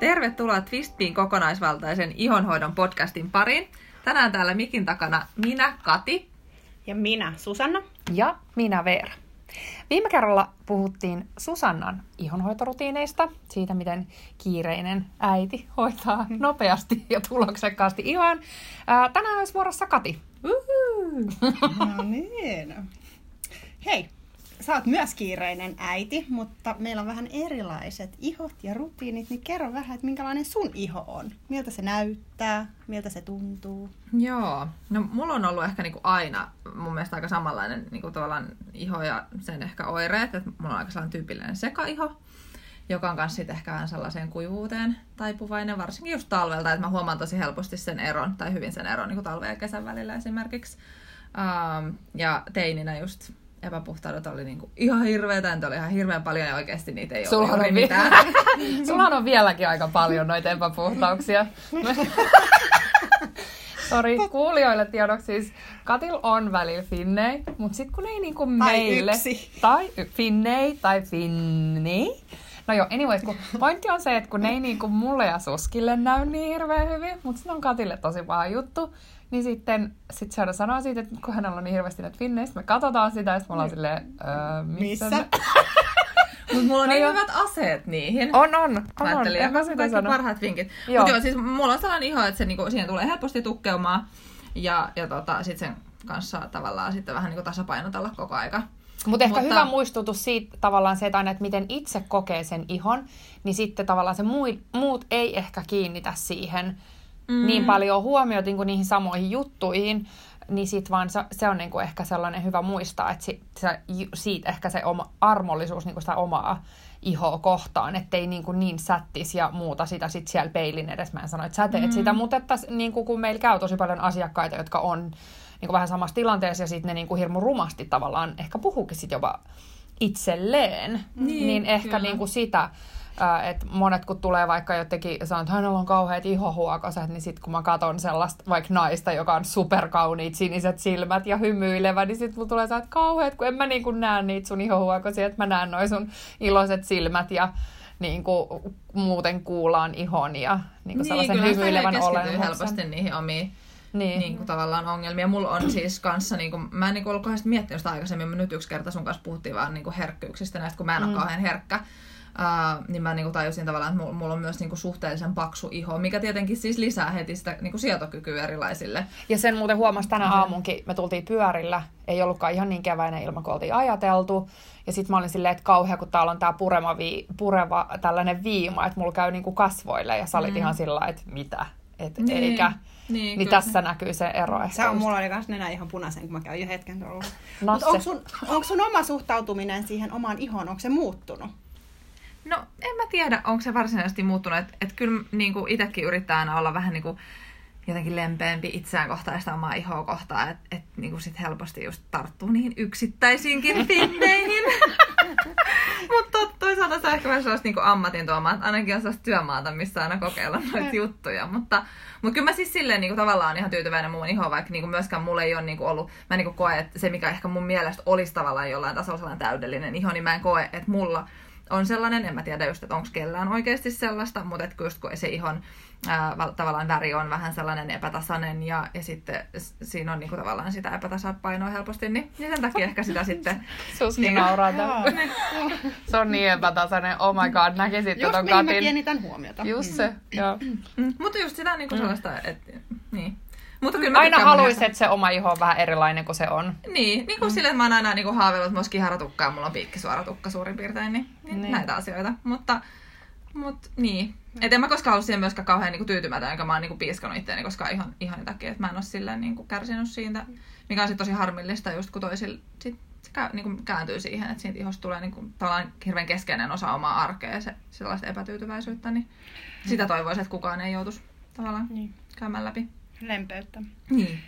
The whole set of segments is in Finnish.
Tervetuloa Twistpiin kokonaisvaltaisen ihonhoidon podcastin pariin. Tänään täällä mikin takana minä, Kati. Ja minä, Susanna. Ja minä, Veera. Viime kerralla puhuttiin Susannan ihonhoitorutiineista, siitä miten kiireinen äiti hoitaa nopeasti ja tuloksekkaasti ihon. Ää, tänään olisi vuorossa Kati. No niin. Hei, sä oot myös kiireinen äiti, mutta meillä on vähän erilaiset ihot ja rutiinit, niin kerro vähän, että minkälainen sun iho on. Miltä se näyttää, miltä se tuntuu. Joo, no mulla on ollut ehkä niinku aina mun mielestä aika samanlainen niinku tavallaan iho ja sen ehkä oireet, että mulla on aika sellainen tyypillinen sekaiho, joka on myös sitten ehkä vähän sellaiseen kuivuuteen taipuvainen, varsinkin just talvelta, että mä huomaan tosi helposti sen eron, tai hyvin sen eron niin talven ja kesän välillä esimerkiksi. Um, ja teininä just epäpuhtaudet oli niinku ihan hirveetä, niitä oli ihan hirveän paljon ja oikeasti niitä ei Sulla ole on mitään. Sulla on vieläkin aika paljon noita epäpuhtauksia. Sori, kuulijoille tiedoksi siis Katil on välillä finnei, mutta sitten kun ei niinku Tai meille... yksi. Tai y- finnei tai finni. No joo, anyways, kun pointti on se, että kun ne ei niinku mulle ja Suskille näy niin hirveän hyvin, mutta se on Katille tosi paha juttu, niin sitten sit se aina sanoo siitä, että kun hänellä on niin hirveästi näitä finneistä, me katsotaan sitä, ja sitten me ollaan silleen, öö, missä? Missä? Mutta mulla on No niin hyvät aseet niihin. On, on. On, on. ajattelin, En mä että sitä sano. parhaat vinkit. Mutta joo, siis mulla on sellainen iho, että se niinku, siihen tulee helposti tukkeumaan. Ja, ja tota, sit sen kanssa tavallaan sitten vähän niinku tasapainotella koko aika. Mutta ehkä Mutta- hyvä muistutus siitä tavallaan se, että aina, että miten itse kokee sen ihon, niin sitten tavallaan se mui, muut ei ehkä kiinnitä siihen mm. niin paljon huomiota niin kuin niihin samoihin juttuihin, niin sit vaan se, se on niin kuin ehkä sellainen hyvä muistaa, että si, se, siitä ehkä se oma armollisuus niin kuin sitä omaa ihoa kohtaan, ettei niin, kuin niin sättis ja muuta sitä sit siellä peilin edessä. Mä en sano, että sä teet mm. sitä, mutta että niin kuin, kun meillä käy tosi paljon asiakkaita, jotka on niin kuin vähän samassa tilanteessa ja sitten ne niin kuin hirmu rumasti tavallaan ehkä puhuukin sit jopa itselleen, Niin, niin, niin ehkä kyllä. niin kuin sitä, että monet kun tulee vaikka jotenkin, sanoo, että hänellä on kauheat ihohuokoset, niin sitten kun mä katson sellaista vaikka naista, joka on superkauniit siniset silmät ja hymyilevä, niin sitten mulla tulee sellainen, että kauheat, kun en mä niin kuin näe niitä sun ihohuokosia, että mä näen noin sun iloiset silmät ja niin kuin muuten kuulaan ihon ja niin kuin sellaisen kyllä sitä hymyilevän olemuksen. helposti niihin omiin Niin. niin kuin tavallaan ongelmia. Mulla on siis kanssa, niin kuin, mä en niin kuin ollut kauheasti miettinyt sitä aikaisemmin, mutta nyt yksi kerta sun kanssa puhuttiin vaan niin kuin herkkyyksistä näistä, kun mä en ole Mm. kauhean herkkä. Uh, niin mä niin kuin tajusin tavallaan, että mulla, on myös niin kuin suhteellisen paksu iho, mikä tietenkin siis lisää heti sitä niin kuin sietokykyä erilaisille. Ja sen muuten huomasi tänä aamunkin, me tultiin pyörillä, ei ollutkaan ihan niin keväinen ilma kuin oltiin ajateltu. Ja sitten mä olin silleen, että kauhea, kun täällä on tää purema, vii, pureva tällainen viima, että mulla käy niinku kasvoille. Ja sä olit Mm. ihan sillä että mitä, et Niin, eikä. Niin, Niin, kyllä. tässä näkyy se ero ehkä Se on just. mulla oli kans nenä ihan punaisen, kun mä käyn jo hetken tuolla. No Mutta onko sun, onko sun oma suhtautuminen siihen omaan ihoon, onko se muuttunut? No en mä tiedä, onko se varsinaisesti muuttunut. Että et kyllä niin itsekin yrittää aina olla vähän niin kuin, jotenkin lempeämpi itseään kohtaan ja sitä omaa ihoa kohtaan. Että et, niin sit helposti just tarttuu niihin yksittäisiinkin finneihin. Mutta toisaalta se on ehkä vähän sellaista niin ammatin tuomaa, että ainakin on sellaista työmaata, missä aina kokeilla noita juttuja. Mutta, mutta kyllä mä siis silleen niin kuin, tavallaan ihan tyytyväinen muun ihoon, vaikka niin kuin, myöskään mulla ei ole niin kuin, ollut, mä niin kuin, koe, että se mikä ehkä mun mielestä olisi tavallaan jollain tasolla täydellinen iho, niin mä en koe, että mulla on sellainen, en mä tiedä just, että onko kellään oikeasti sellaista, mutta että just kun se ihon ää, val- tavallaan väri on vähän sellainen epätasainen ja, ja sitten siinä on niinku tavallaan sitä epätasapainoa helposti, niin, niin sen takia ehkä sitä sitten... Suski Niin. nauraa tän. Se on niin epätasainen. Oh my god, näkisit Just ton mihin mä katin. kiinnitän huomiota. Just se, joo. Mm, mutta just sitä niinku sellaista, että... Niin. Mutta kyllä mä Aina haluaisit, ihosta- että se oma iho on vähän erilainen kuin se on. Niin, niin kuin mm. silleen, että mä oon aina niin haaveillut, että mulla kiharatukka ja mulla on piikkisuora tukka suurin piirtein, niin, niin, Niin. näitä asioita. Mutta, mut niin. Et en mä koskaan ollut siihen myöskään kauhean niin tyytymätön, enkä mä oon niin piiskanut itseäni koskaan ihan, ihan takia, että mä en ole silleen niin kärsinyt siitä, mikä on sitten tosi harmillista just kun toisilla sit se käy, niin kuin kääntyy siihen, että siitä ihosta tulee niin kuin, tavallaan hirveän keskeinen osa omaa arkea ja se, sellaista epätyytyväisyyttä, niin sitä toivoisin, että kukaan ei joutuisi tavallaan Niin, käymään läpi. Lempeyttä. Niin.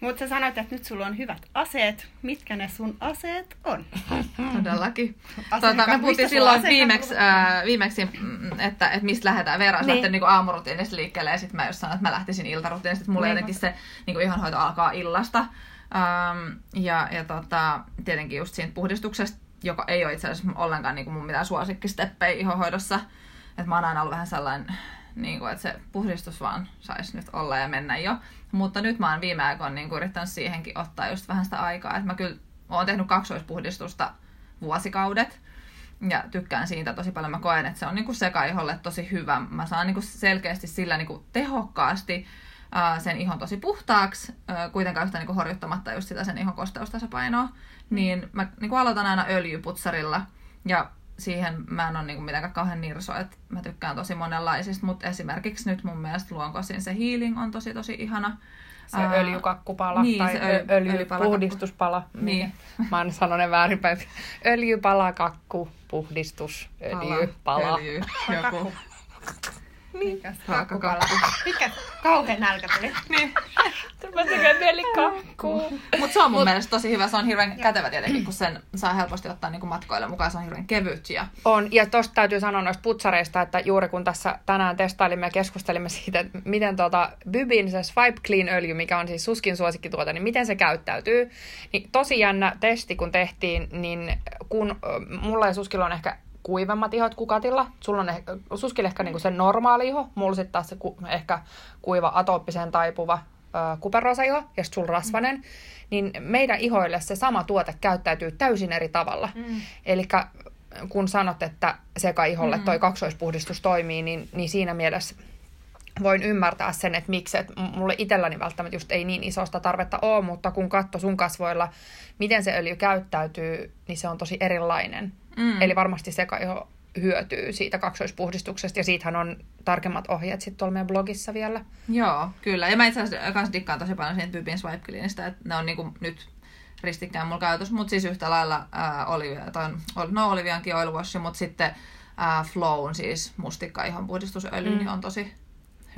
Mutta sä sanoit, että nyt sulla on hyvät aseet. Mitkä ne sun aseet on? Todellakin. Asiakkaat- Tota, me puhuttiin silloin viimeksi, ää, viimeksi mm, että, että mistä lähdetään. Veera olisi Niin. lähtenyt niin aamurutiinista liikkeelle ja sitten mä just sanoin, että mä lähtisin iltarutiinista. Että mulla Niin. jotenkin se niin ihonhoito alkaa illasta. Ähm, ja ja tota, tietenkin just siitä puhdistuksesta, joka ei ole itse asiassa ollenkaan niin kuin mun mitään suosikkisteppejä ihonhoidossa. Että mä oon aina ollut vähän sellainen, niin kuin, että se puhdistus vaan saisi nyt olla ja mennä jo. Mutta nyt mä oon viime aikoina niin kuin, yrittänyt siihenkin ottaa just vähän sitä aikaa. Että mä kyllä oon tehnyt kaksoispuhdistusta vuosikaudet. Ja tykkään siitä tosi paljon. Mä koen, että se on niin sekaiholle tosi hyvä. Mä saan kuin selkeästi sillä niin kuin tehokkaasti sen ihon tosi puhtaaksi, kuitenkaan yhtä niin horjuttamatta just sitä sen ihon kosteustasapainoa, niin mä niin kuin aloitan aina öljyputsarilla ja siihen mä en ole niin mitenkään kauhean nirso, että mä tykkään tosi monenlaisista, mutta esimerkiksi nyt mun mielestä luonkosin se healing on tosi tosi ihana. Se uh, öljykakkupala niin, tai se öl- öljypuhdistuspala. Niin. Mä oon sanonut väärinpäin. Öljypalakakku, puhdistus, öljypala. Öljy, joku. Niin. Kakkukala. Mikä kauhean nälkä tuli. niin. Tekee mieli kakkuu. Mutta se on mun Mut... mielestä tosi hyvä. Se on hirveän kätevä tietenkin, kun sen saa helposti ottaa niin matkoille mukaan. Se on hirveän kevyt. Ja... On. Ja tosta täytyy sanoa noista putsareista, että juuri kun tässä tänään testailimme ja keskustelimme siitä, että miten tuota Bybin se Swipe Clean öljy, mikä on siis Suskin suosikkituote, niin miten se käyttäytyy. Niin tosi jännä testi, kun tehtiin, niin kun mulla ja Suskilla on ehkä kuivemmat ihot kukatilla. Sulla on ehkä, suskille ehkä niinku se normaali iho, mulla sitten taas se ku, ehkä kuiva atooppiseen taipuva ö, kuperoosa iho ja sitten sulla rasvanen. Niin meidän ihoille se sama tuote käyttäytyy täysin eri tavalla. Mm. Eli kun sanot, että sekaiholle mm-hmm. toi kaksoispuhdistus toimii, niin, niin siinä mielessä voin ymmärtää sen, että miksi, että mulle itselläni välttämättä just ei niin isosta tarvetta ole, mutta kun katso sun kasvoilla, miten se öljy käyttäytyy, niin se on tosi erilainen. Mm. Eli varmasti sekaiho hyötyy siitä kaksoispuhdistuksesta, ja siitähän on tarkemmat ohjeet sitten tuolla meidän blogissa vielä. Joo, kyllä. Ja mä itse asiassa kanssa dikkaan tosi paljon siitä Bybin Swipe että ne on niinku nyt ristikkäin mulla käytössä, mutta siis yhtä lailla äh, Olivia, tai, no Oliviankin oil wash, mutta sitten äh, Flown, siis mustikka ihan puhdistusöljy, mm. niin on tosi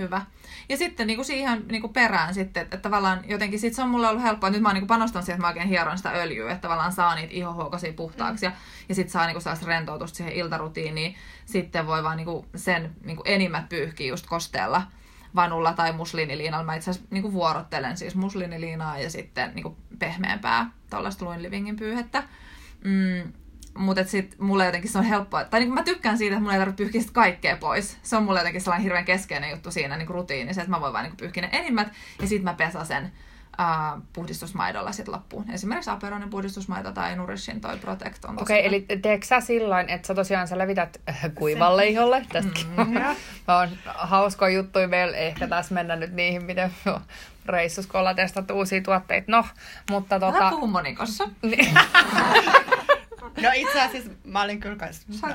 hyvä. Ja sitten niin kuin siihen niin kuin perään sitten, että, että tavallaan jotenkin sit se on mulle ollut helppoa. Nyt mä niin kuin panostanut siihen, että mä oikein hieron sitä öljyä, että tavallaan saa niitä ihohuokasia puhtaaksi. Mm. Ja, ja sitten saa niin kuin sellaista rentoutusta siihen iltarutiiniin. Sitten voi vaan niin kuin sen niin kuin enimmät pyyhkiä just kosteella vanulla tai musliniliinalla. Mä itse asiassa niin vuorottelen siis musliniliinaa ja sitten niin kuin pehmeämpää tuollaista Luin Livingin pyyhettä. Mm, mutta sitten mulle jotenkin se on helppoa. Tai niin mä tykkään siitä, että mulla ei tarvitse pyyhkiä kaikkea pois. Se on mulle jotenkin sellainen hirveän keskeinen juttu siinä niin rutiinissa, että mä voin vain niin pyyhkiä ne enimmät ja sitten mä pesän sen uh, puhdistusmaidolla sitten loppuun. Esimerkiksi Aperonin puhdistusmaito tai Nourishin toi Protect on Okei, okay, eli teekö sä sillä että sä tosiaan sä levität äh, kuivalle iholle? Tästäkin mm, on hauskoja juttuja meillä. Ehkä tässä mennä nyt niihin, miten reissus, kun ollaan testattu uusia tuotteita. No, mutta tota... Älä puhu monikossa. No itse asiassa mä olin kyllä kanssa.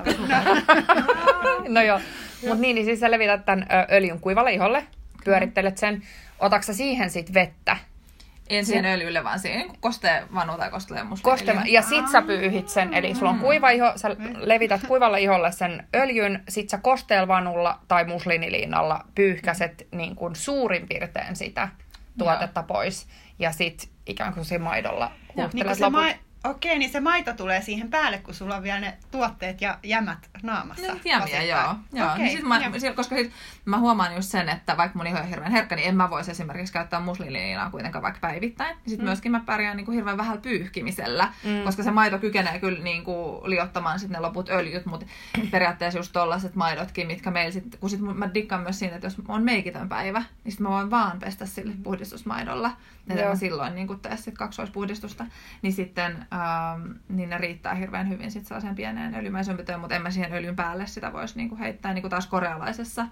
No, no joo, mutta niin, niin siis sä levität tämän öljyn kuivalle iholle, pyörittelet sen. Otatko siihen sitten vettä? En siihen öljylle, vaan siihen kosteen vanu tai kosteen Koste, ja sit sä pyyhit sen, eli sulla on kuiva iho, sä levität kuivalle iholle sen öljyn, sit sä kosteelvanulla tai musliniliinalla pyyhkäset niin kuin suurin piirtein sitä tuotetta Joo. pois. Ja sit ikään kuin se maidolla huuhtelet niin se, ma- Okei, niin se maito tulee siihen päälle, kun sulla on vielä ne tuotteet ja jämät naamassa. No, jämiä, joo. joo. Okay, niin sit mä, koska sit mä huomaan just sen, että vaikka mun iho on hirveän herkkä, niin en mä voisi esimerkiksi käyttää musliniliinaa kuitenkaan vaikka päivittäin. Sitten mm. myöskin mä pärjään niin kuin hirveän vähän pyyhkimisellä, mm. koska se maito kykenee kyllä niin kuin liottamaan sitten ne loput öljyt, mutta periaatteessa just tollaset maidotkin, mitkä meillä sitten, kun sit mä dikkaan myös siinä, että jos on meikitön päivä, niin sit mä voin vaan pestä sille puhdistusmaidolla. Ja mä silloin niin tee sit kaksoispuhdistusta, niin sitten ähm, niin ne riittää hirveän hyvin sitten sellaiseen pieneen öljymäisömpötöön, mutta en mä siihen öljyn päälle sitä voisi niin kuin heittää. Niin kuin taas korealaisessa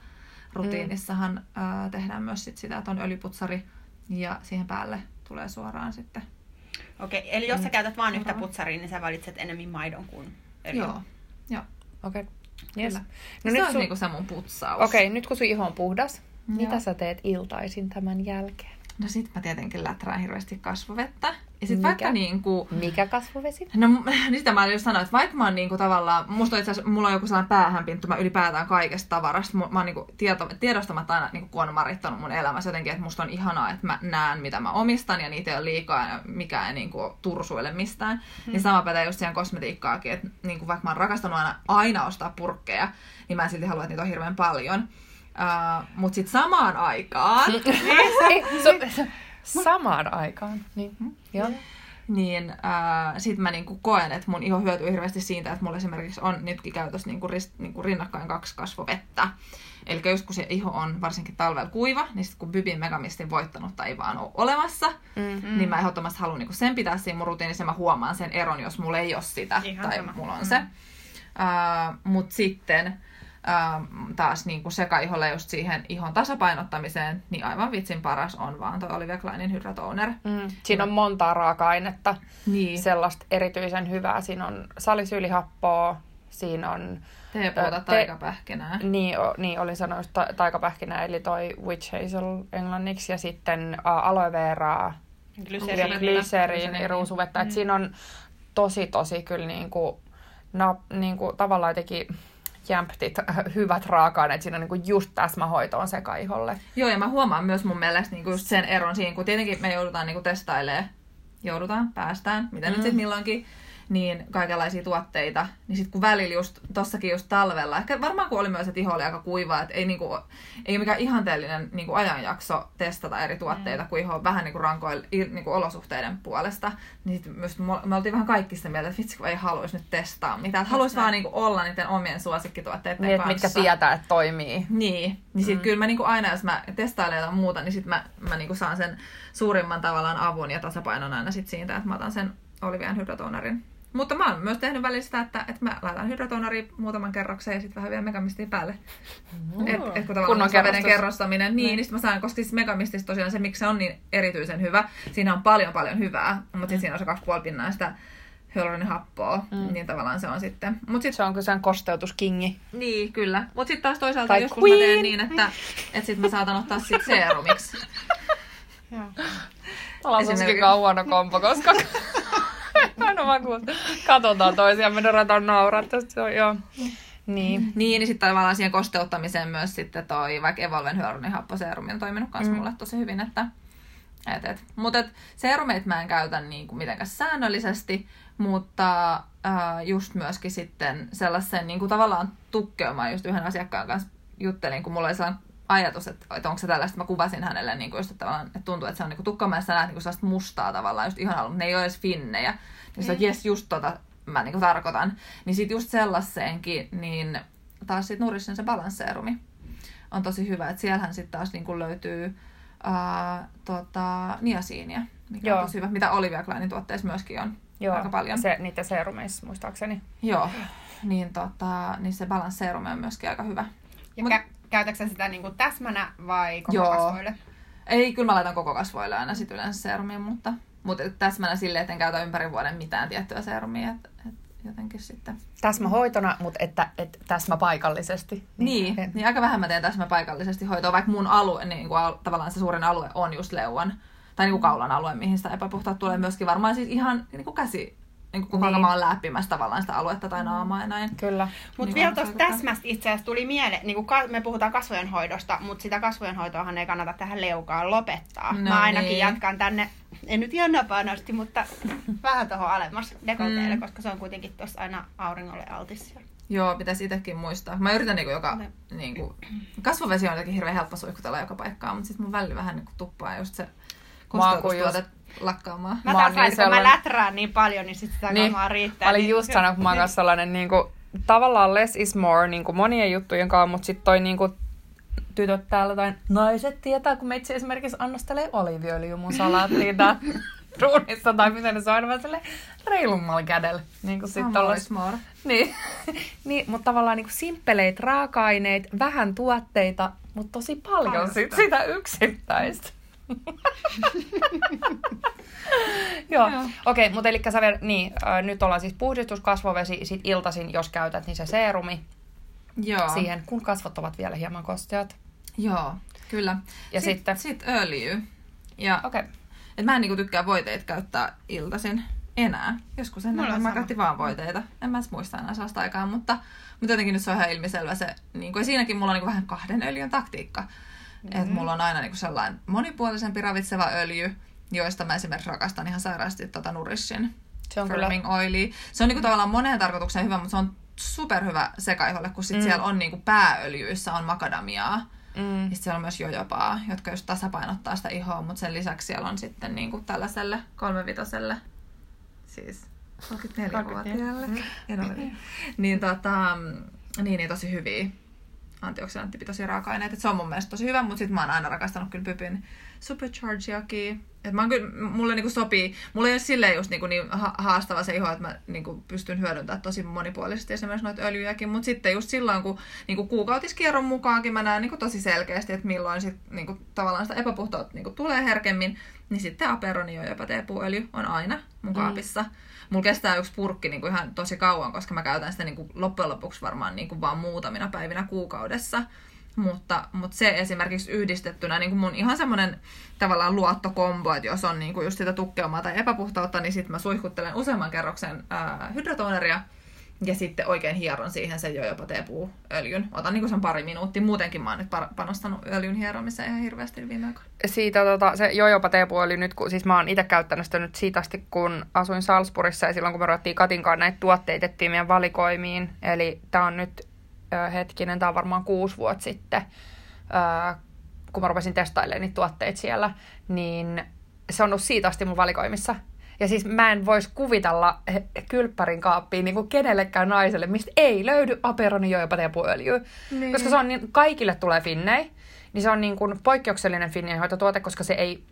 rutiinissahan mm. äh, tehdään myös sit sitä, että on öljyputsari ja siihen päälle tulee suoraan sitten. Okei, okay, eli jos sä mm. käytät vain yhtä putsaria, niin sä valitset enemmän maidon kuin öljyn. Joo, joo. Okei. Okay. Yes. No se nyt on sun... niinku se mun putsaus. Okei, okay, nyt kun sun iho on puhdas, Joo. mitä sä teet iltaisin tämän jälkeen? No sit mä tietenkin läträän hirveästi kasvovettä. Ja sit Mikä? vaikka niinku... Mikä kasvovesi? No niin sitä mä just sanoin, että vaikka mä oon niinku tavallaan... Musta itse asiassa, mulla on joku sellainen päähänpinttuma ylipäätään kaikesta tavarasta. Mä oon niinku tieto, tiedostamatta aina, niinku, kun on marittanut mun elämässä jotenkin, että musta on ihanaa, että mä näen mitä mä omistan ja niitä ei ole liikaa ja mikä ei niinku tursuile mistään. Hmm. Niin sama pätee just siihen kosmetiikkaakin, että niinku, vaikka mä oon rakastanut aina, aina ostaa purkkeja, niin mä en silti halua, että niitä on hirveän paljon. Uh, Mutta sitten samaan aikaan... samaan aikaan, niin. Mm, joo. niin äh, sit mä niinku koen, että mun iho hyötyy hirveästi siitä, että mulla esimerkiksi on nytkin käytössä niinku, rist, niinku rinnakkain kaksi kasvovettä. Eli just kun se iho on varsinkin talvella kuiva, niin sitten kun Bybin Megamistin voittanutta ei vaan ole olemassa, mm. niin mä ehdottomasti haluan niinku sen pitää siinä mun rutiinissa ja mä huomaan sen eron, jos mulla ei ole sitä Ihan tai sama. mulla on se. Uh, Mutta sitten uh, taas niin kuin sekaiholle just siihen ihon tasapainottamiseen, niin aivan vitsin paras on vaan toi Olivia Kleinin Hydra Mm. Siinä on montaa raaka-ainetta, Niin, se sellaista erityisen hyvää. Siinä on salisyylihappoa, siinä on... teepuuta te- taikapähkinää. Niin, o, niin olin sanonut ta- taikapähkinä, eli toi witch hazel englanniksi, ja sitten ä, aloe veraa, ja Glyceriini. glyseriini, Glyceriini. ruusuvettä. Et siinä on tosi, tosi kyllä niinku, na, niinku, tavallaan jotenkin jämptit hyvät raaka-aineet siinä niinku just täsmähoitoon sekaiholle. Joo, ja mä huomaan myös mun mielestä niinku just sen eron siinä, kun tietenkin me joudutaan niinku testailemaan, joudutaan, päästään, mitä mm. nyt sitten milloinkin, niin kaikenlaisia tuotteita. Niin sitten kun välillä just, tossakin just talvella, ehkä varmaan kun oli myös, että iho oli aika kuivaa, että ei, niinku, ei ole mikään ihanteellinen niinku ajanjakso testata eri tuotteita, mm. kun iho on vähän niinku rankoilla niinku olosuhteiden puolesta. Niin sit myös me oltiin vähän kaikki sitä mieltä, että vitsi kun ei haluaisi nyt testaa mitään. Haluaisi vaan niinku olla niiden omien suosikkituotteiden Niin, kanssa. mitkä tietää, että toimii. Niin, niin sit mm. kyllä mä niinku aina, jos mä testailen jotain muuta, niin sit mä, mä niinku saan sen suurimman tavallaan avun ja tasapainon aina sit siitä, että mä otan sen Olivian hydratonarin. Mutta mä oon myös tehnyt välillä sitä, että, että mä laitan hydratonaria muutaman kerroksen ja sitten vähän vielä megamistia päälle. Mm. Et, et kun Kunnon veden kerrostus. kerrostaminen, niin, niin sit mä saan, koska siis megamistissa tosiaan se, miksi se on niin erityisen hyvä, siinä on paljon paljon hyvää, mutta sitten siinä on se 2,5 pinnaa sitä hyaluronihappoa, mm. niin tavallaan se on sitten. Mut sit Se on kyllä sen kosteutuskingi. niin, kyllä. Mutta sitten taas toisaalta Tai joskus mä teen niin, että, että sit mä saatan ottaa sit seerumiksi. Joo. Ollaan suskin huono kompo, koska aina vaan kun katsotaan toisiaan, me ruvetaan nauraa tästä. Joo. Niin. Niin, niin sitten tavallaan siihen kosteuttamiseen myös sitten toi vaikka Evolven hyaluronihapposeerumi on toiminut myös mm. mulle tosi hyvin, että et, et. Mutta et, seerumeita mä en käytä niin kuin mitenkään säännöllisesti, mutta äh, just myöskin sitten sellaisen niin kuin tavallaan tukkeumaan just yhden asiakkaan kanssa juttelin, kun mulla oli sellainen ajatus, että, että onko se tällaista, mä kuvasin hänelle niin kuin just, että, että tuntuu, että se on niin tukkeumaan, ja sä näet niin kuin sellaista mustaa tavallaan just ihan mutta ne ei ole edes finnejä. Niin sä, että jes, just tota mä niin kuin tarkoitan. Niin sit just sellaiseenkin, niin taas sit Nurissin se balansseerumi on tosi hyvä, että siellähän sitten taas niin kuin löytyy ää, tota, niasiinia, mikä Joo. on tosi hyvä, mitä Olivia Kleinin tuotteissa myöskin on Joo, aika paljon. Se, niiden seerumeissa muistaakseni. Joo, niin, tota, niin se balansseerumi on myöskin aika hyvä. Ja Mut- kä- käytätkö sä sitä niinku täsmänä vai koko Joo. kasvoille? Ei, kyllä mä laitan koko kasvoille aina sit yleensä seerumia, mutta, mutta täsmänä silleen, että en käytä ympäri vuoden mitään tiettyä seerumia, että et jotenkin sitten. Täsmähoitona, mutta että, että täsmä paikallisesti. Niin, En- niin aika vähän mä teen täsmä paikallisesti hoitoa, vaikka mun alue, niin kuin, al- tavallaan se suurin alue on just leuan tai niin kuin kaulan alue, mihin sitä epäpuhtaat tulee myöskin varmaan siis ihan niin kuin käsi, niin kuin Niin. mä oon läppimässä tavallaan sitä aluetta tai naamaa ja näin. Kyllä. Mutta Niin vielä tuosta aika- täsmästä itse asiassa tuli mieleen, niin kuin me puhutaan kasvojen hoidosta, mutta sitä kasvojen hoitoahan ei kannata tähän leukaan lopettaa. No mä ainakin niin. jatkan tänne, en nyt ihan napanosti, mutta vähän tuohon alemmas dekolteelle, Mm. koska se on kuitenkin tuossa aina auringolle altis. Joo, pitäisi itsekin muistaa. Mä yritän niin kuin joka, Ne. niin kuin, kasvovesi on jotenkin hirveän helppo suihkutella joka paikkaan, mutta sitten mun välillä vähän niin kuin tuppaa just se kosteutustuote lakkaamaan. Mä, Mä taas oon niin aina, kun mä sellainen- läträän niin paljon, niin sit sitä Niin, kamaa riittää. Mä olin niin- just sanonut, kun mä oon kanssa sellainen niin kuin, tavallaan less is more niin kuin monien juttujen kanssa, mutta sitten toi niin kuin, tytöt täällä tai naiset tietää, kun meitsi esimerkiksi annostelee oliiviöljyä mun salaattiin tää ruunissa tai miten ne se on silleen reilummalla kädellä. Niin kuin sit More ollas, is more. niin, niin, mutta tavallaan niin kuin simppeleit raaka-aineet, vähän tuotteita, mutta tosi paljon, Paljon sit sitä yksittäistä. Joo, okei, mutta eli sä vielä, niin, äh, nyt ollaan siis puhdistus, kasvovesi, sit iltasin, jos käytät, niin se seerumi Joo. siihen, kun kasvot ovat vielä hieman kosteat. Joo, kyllä. Ja sit, sitten- Sit öljy. Ja Okei, okay. et mä en niinku tykkää voiteita käyttää iltaisin enää. Joskus ennen mä sama. käytin vaan voiteita. En mä edes muista enää sellaista aikaa, mutta, mutta jotenkin nyt se on ihan ilmiselvä se, niinku, ja siinäkin mulla on niinku vähän kahden öljyn taktiikka. Mm-hmm. Että mulla on aina niinku sellainen monipuolisempi ravitseva öljy, joista mä esimerkiksi rakastan ihan sairaasti tota Nourishin se on kyllä, firming oilia. Se on niinku tavallaan moneen tarkoitukseen hyvä, mutta se on superhyvä sekaiholle, kun sit Mm. mm. siellä on niinku pääöljyissä on makadamiaa. mm, Ja siellä on myös jojopaa, jotka just tasapainottaa sitä ihoa, mutta sen lisäksi siellä on sitten niinku tällaiselle kolmevitoselle siis 34-vuotiaalle. En ole. Niin, tota, niin, niin tosi hyviä antioksidanttipitoisia raaka-aineita. Et se on mun mielestä tosi hyvä, mutta sitten mä oon aina rakastanut kyllä Pypin Superchargeakin. Et mä oon kyllä, mulle niinku sopii, mulle ei ole silleen just niinku niin haastava se iho, että mä niinku pystyn hyödyntämään tosi monipuolisesti esimerkiksi noita öljyjäkin, mutta sitten just silloin, kun niinku kuukautiskierron mukaankin mä näen niinku tosi selkeästi, että milloin sit niinku tavallaan sitä epäpuhtautta niinku tulee herkemmin, niin sitten Aperoni jopa teepuöljy on aina mun mm. kaapissa. Mm. Mulla kestää yksi purkki niin kuin ihan tosi kauan, koska mä käytän sitä niin kuin loppujen lopuksi varmaan niin kuin vaan muutamina päivinä kuukaudessa. Mutta, mutta se esimerkiksi yhdistettynä niin kuin mun ihan semmoinen tavallaan luottokombo, että jos on niin kuin just sitä tukkeumaa tai epäpuhtautta, niin sitten mä suihkuttelen useamman kerroksen ää, hydratoneria ja sitten oikein hieron siihen sen jopa teepuuöljyn. Otan niin sen pari minuuttia. Muutenkin mä oon nyt panostanut öljyn hieromiseen ihan hirveästi viime aikoina. Siitä tota, se jojopa teepuuöljy nyt, kun siis mä oon itse käyttänyt sitä nyt siitä asti, kun asuin Salzburgissa ja silloin kun me ruvettiin Katinkaan näitä tuotteita meidän valikoimiin. Eli tää on nyt äh, hetkinen, tää on varmaan kuusi vuotta sitten, äh, kun mä rupesin testailemaan niitä tuotteita siellä, niin se on ollut siitä asti mun valikoimissa. Ja siis mä en voisi kuvitella kylppärin kaappiin niin kuin kenellekään naiselle, mistä ei löydy Aperoni jopa teepuöljyä. Niin. Koska se on niin, kaikille tulee finnei. Niin se on niin kuin poikkeuksellinen finneihoitotuote, koska se ei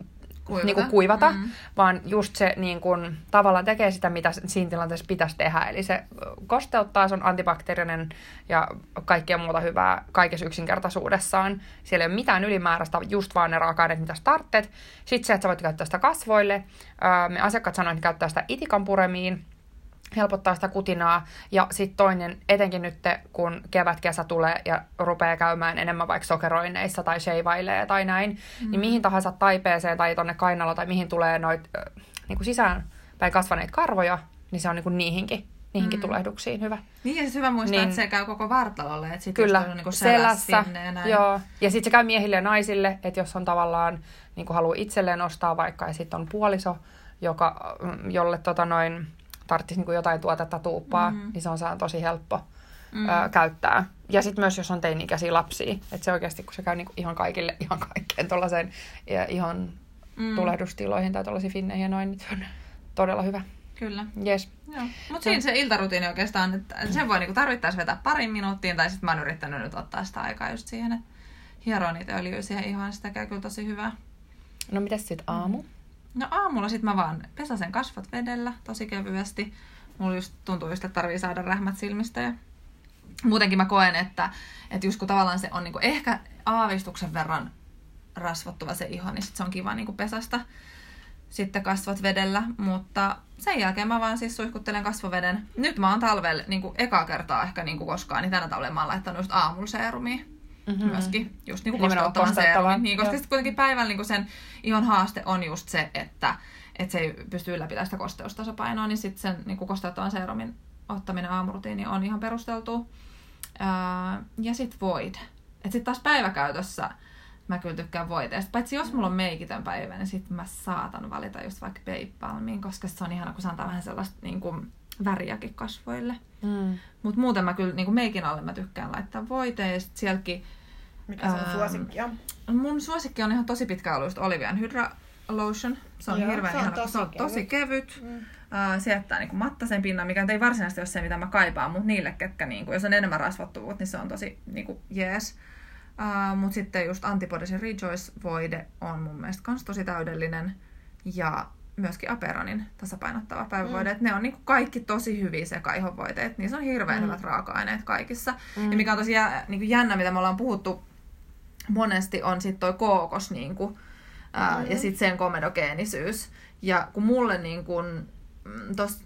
kuivata, niin kuin kuivata mm-hmm. vaan just se niin kuin, tavallaan tekee sitä, mitä siinä tilanteessa pitäisi tehdä. Eli se kosteuttaa, se on antibakteerinen ja kaikkea muuta hyvää kaikessa yksinkertaisuudessaan. Siellä ei ole mitään ylimääräistä, just vaan ne raaka-aineet, mitä sä tarvitset. Sitten se, että sä voit käyttää sitä kasvoille. Me asiakkaat sanoivat, että käyttää sitä itikan puremiin helpottaa sitä kutinaa. Ja sitten toinen, etenkin nyt kun kevät-kesä tulee ja rupeaa käymään enemmän vaikka sokeroineissa tai sheivailee tai näin, niin mm. niin mihin tahansa taipeeseen tai tonne kainalo tai mihin tulee noit niin sisään päin kasvaneita karvoja, niin se on niin kuin niihinkin niihinkin mm. tulehduksiin hyvä. Niin ja siis hyvä muistaa, niin, että se käy koko vartalolle, että sitten kyllä, on niin selässä, sinne ja näin. Joo, ja sitten se käy miehille ja naisille, että jos on tavallaan, niin kuin haluaa itselleen ostaa vaikka, ja sitten on puoliso, joka, jolle tota noin, tarvitsisi niin jotain tuotetta tuuppaa, mm-hmm. niin se on tosi helppo mm-hmm. ö, käyttää. Ja sitten myös, jos on teini-ikäisiä lapsia, että se oikeasti, kun se käy niin kuin ihan kaikille, ihan kaikkeen tuollaiseen ihan mm. tulehdustiloihin tai tuollaisiin finneihin ja noin, niin se on todella hyvä. Kyllä. Yes. Mutta siinä se iltarutiini oikeastaan, että sen voi niinku tarvittaessa vetää parin minuuttiin, tai sitten mä oon yrittänyt nyt ottaa sitä aikaa just siihen, että hieroa niitä öljyä siihen ihan, sitä käy kyllä tosi hyvää. No mitäs sitten aamu? Mm. No aamulla sit mä vaan pesasen kasvot vedellä tosi kevyesti. Mulla just tuntuu just, että tarvii saada rähmät silmistä ja muutenkin mä koen, että, että just kun tavallaan se on niinku ehkä aavistuksen verran rasvottuva se iho, niin sit se on kiva niinku pesasta sitten kasvot vedellä, mutta sen jälkeen mä vaan siis suihkuttelen kasvoveden. Nyt mä oon talvella niin ekaa kertaa ehkä niin koskaan, niin tänä talvella mä oon laittanut just aamulla seerumia mm-hmm. myöskin. Just niin kuin kosteuttavan seerumin. Niin, koska sitten kuitenkin päivällä niin kuin sen ihon haaste on just se, että, että se ei pysty ylläpitämään sitä kosteustasapainoa, niin sitten sen niin kuin kosteuttavan seerumin ottaminen aamurutiini on ihan perusteltu. ja sitten void. Että sitten taas päiväkäytössä mä kyllä tykkään voiteesta. Paitsi jos mulla on meikitön päivä, niin sitten mä saatan valita just vaikka Babe koska se on ihana, kun se antaa vähän sellaista niin kuin, väriäkin kasvoille. Mm. Mutta muuten mä kyllä niin kuin meikin alle mä tykkään laittaa voiteen ja sitten sielläkin... Mikä se on suosikki on? Mun suosikki on ihan tosi pitkä ollut Olivian Hydra Lotion. Se on Joo, hirveän se on ihana, tosi, se on tosi kevyt. Mm. Uh, se jättää niin mattasen pinnan, mikä ei varsinaisesti ole se, mitä mä kaipaan, mutta niille, ketkä, niin kuin, jos on enemmän rasvattuvuutta, niin se on tosi niin kuin, jees. Uh, mutta sitten just Antibodies Rejoice-voide on mun mielestä kans tosi täydellinen. Ja myöskin Aperanin tasapainottava päivävoide. Mm. ne on niin kuin kaikki tosi hyviä sekaihonvoiteet. Niissä on hirveän mm. hyvät raaka-aineet kaikissa. Mm. Ja mikä on tosi jä, niin kuin jännä, mitä me ollaan puhuttu monesti, on sitten toi kookos niin kuin, ää, mm. ja sitten sen komedogeenisyys. Ja kun mulle niin kuin, mm, tos,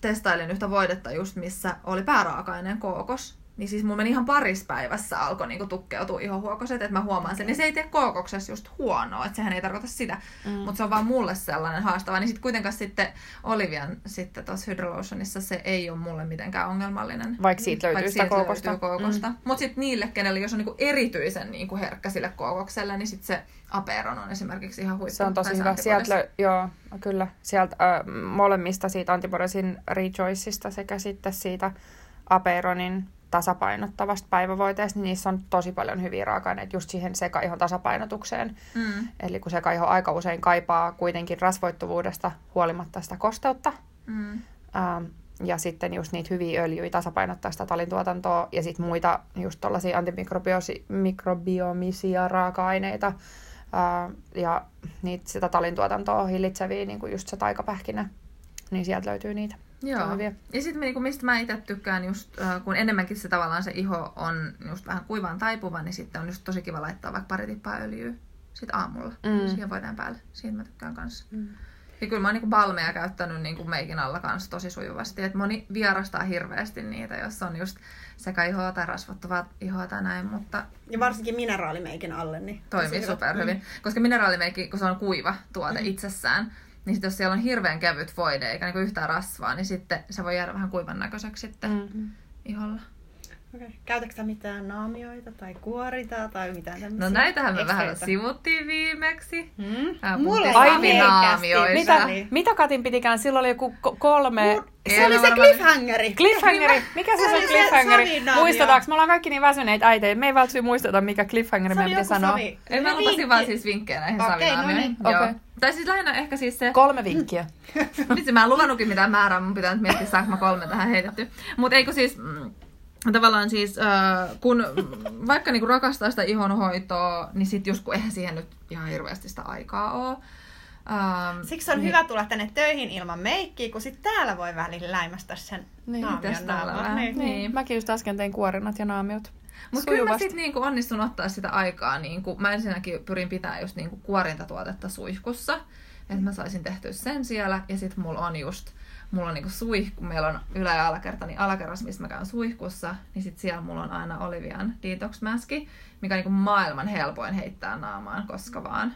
testailin yhtä voidetta just, missä oli pääraaka-aineen kookos, niin siis mulla meni ihan paris päivässä alkoi niinku tukkeutua ihohuokoset, että mä huomaan sen. Ja se ei tee kookoksessa just huonoa, että sehän ei tarkoita sitä. Mm. Mutta se on vaan mulle sellainen haastava. Niin sitten kuitenkaan sitten Olivian sitten tuossa Hydrolotionissa se ei ole mulle mitenkään ongelmallinen. Vaikka siitä löytyy Vaikka sitä kookosta. Löytyy kookosta. Mm. Mutta sitten niille, kenelle jos on niinku erityisen niinku herkkä sille kookokselle, niin sitten se Aperon on esimerkiksi ihan huippu. Se on tosi hyvä. Sieltä, lö- joo, kyllä. Sieltä äh, molemmista siitä Antiboresin Rejoiceista sekä sitten siitä Aperonin tasapainottavasta päivävoiteesta, niin niissä on tosi paljon hyviä raaka-aineita just siihen sekaihon tasapainotukseen. Mm. Eli kun sekaiho aika usein kaipaa kuitenkin rasvoittuvuudesta huolimatta sitä kosteutta, Mm. Ähm, ja sitten just niitä hyviä öljyjä tasapainottaa sitä talintuotantoa ja sitten muita just tuollaisia antimikrobiomisia raaka-aineita ää, ja niitä, sitä talintuotantoa hillitseviä, niin kuin just se taikapähkinä, niin sieltä löytyy niitä. Joo. hyviä. Ja sitten niinku, mistä mä itse tykkään, just, äh, kun enemmänkin se tavallaan se iho on just vähän kuivaan taipuva, niin sitten on just tosi kiva laittaa vaikka pari tippaa öljyä sitten aamulla Mm. siihen voiteen päälle. Siitä mä tykkään kanssa. Mm. Ja kyllä mä oon niinku balmeja käyttänyt niinku meikin alla kanssa tosi sujuvasti. Et moni vierastaa hirveästi niitä, jos on just sekä ihoa tai rasvattavaa ihoa tai näin, mutta Ja varsinkin mineraalimeikin alle. Niin toimii superhyvin. Koska mineraalimeikki, kun se on kuiva tuote Mm. itsessään, niin sit jos siellä on hirveän kevyt voide eikä niinku yhtään rasvaa, niin sitten se voi jäädä vähän kuivan näköiseksi sitten Mm. iholla. Okay. Käytätkö mitään naamioita tai kuorita tai mitään tämmöisiä? No näitähän me vähän sivuttiin viimeksi. Hmm? Mulla puhuttiin on savinaamioista. herkästi. Mitä, mitä Katin pitikään? Silloin oli joku ko- kolme... Se Ei oli se cliffhangeri. Cliffhangeri! Mikä se, Se se oli se cliffhangeri? Muistetaanko? Me ollaan kaikki niin väsyneitä äitejä. Me ei välttämättä muisteta, mikä cliffhangeri Se oli meidän joku sanoa. Ei, mä Se oli lupasin vaan siis vinkkejä näihin Okei, savinaamioihin. no niin. Okei. Tai siis lähinnä ehkä siis se... Kolme vinkkiä. Vitsi, mä en luvannutkin mitään määrää, mun pitää nyt miettiä, saanko mä kolme tähän heitetty. Mutta eikö siis... Mm, tavallaan siis, äh, kun vaikka niinku rakastaa sitä ihonhoitoa, niin sit just kun eihän siihen nyt ihan hirveästi sitä aikaa ole. Ähm, Siksi on niin- hyvä tulla tänne töihin ilman meikkiä, kun sit täällä voi välillä läimästä sen Niin, naamion naamaan. vähän? Niin. Niin. Niin. Mäkin just äsken tein kuorinat ja naamiot. Mutta kyllä mä sitten niinku onnistun ottaa sitä aikaa. Niinku, mä ensinnäkin pyrin pitää just niinku kuorintatuotetta suihkussa. Että mä saisin tehtyä sen siellä. Ja sitten mulla on just, mulla on niinku suihku, meillä on ylä- ja alakerta, niin alakerras, missä mä käyn suihkussa, niin sit siellä mulla on aina Olivian detox-mäski, mikä on niinku maailman helpoin heittää naamaan koska vaan.